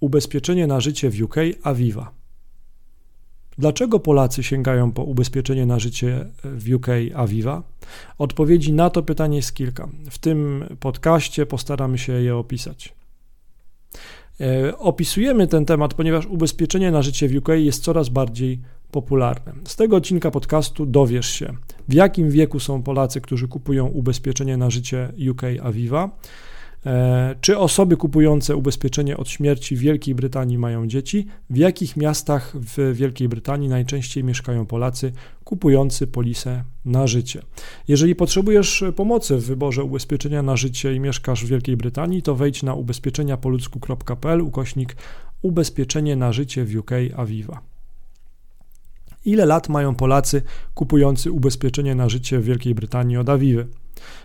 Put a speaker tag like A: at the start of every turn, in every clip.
A: Ubezpieczenie na życie w UK Aviva. Dlaczego Polacy sięgają po ubezpieczenie na życie w UK Aviva? Odpowiedzi na to pytanie jest kilka. W tym podcaście postaramy się je opisać. E, opisujemy ten temat, ponieważ ubezpieczenie na życie w UK jest coraz bardziej popularne. Z tego odcinka podcastu dowiesz się, w jakim wieku są Polacy, którzy kupują ubezpieczenie na życie UK Aviva czy osoby kupujące ubezpieczenie od śmierci w Wielkiej Brytanii mają dzieci? W jakich miastach w Wielkiej Brytanii najczęściej mieszkają Polacy kupujący polisę na życie? Jeżeli potrzebujesz pomocy w wyborze ubezpieczenia na życie i mieszkasz w Wielkiej Brytanii, to wejdź na ubezpieczeniapoludzku.pl ukośnik ubezpieczenie na życie w UK Aviva. Ile lat mają Polacy kupujący ubezpieczenie na życie w Wielkiej Brytanii od Aviwy?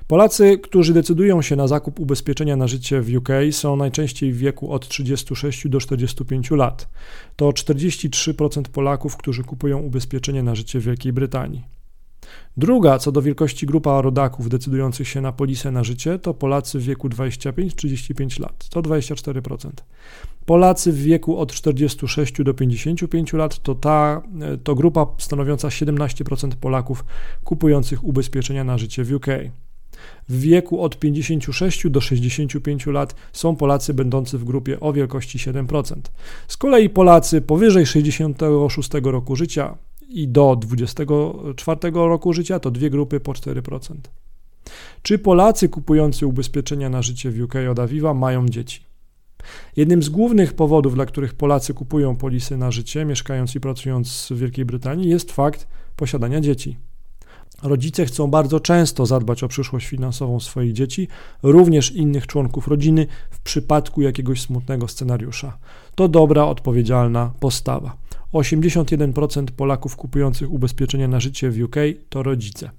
A: Polacy, którzy decydują się na zakup ubezpieczenia na życie w UK, są najczęściej w wieku od 36 do 45 lat. To 43% Polaków, którzy kupują ubezpieczenie na życie w Wielkiej Brytanii. Druga co do wielkości grupa rodaków decydujących się na polisę na życie to Polacy w wieku 25-35 lat, to 24%. Polacy w wieku od 46 do 55 lat to ta to grupa stanowiąca 17% Polaków kupujących ubezpieczenia na życie w UK. W wieku od 56 do 65 lat są Polacy będący w grupie o wielkości 7%. Z kolei Polacy powyżej 66 roku życia i do 24 roku życia to dwie grupy po 4%. Czy Polacy kupujący ubezpieczenia na życie w UK od Aviva mają dzieci? Jednym z głównych powodów, dla których Polacy kupują polisy na życie, mieszkając i pracując w Wielkiej Brytanii, jest fakt posiadania dzieci. Rodzice chcą bardzo często zadbać o przyszłość finansową swoich dzieci, również innych członków rodziny, w przypadku jakiegoś smutnego scenariusza. To dobra, odpowiedzialna postawa. 81% Polaków kupujących ubezpieczenia na życie w UK to rodzice.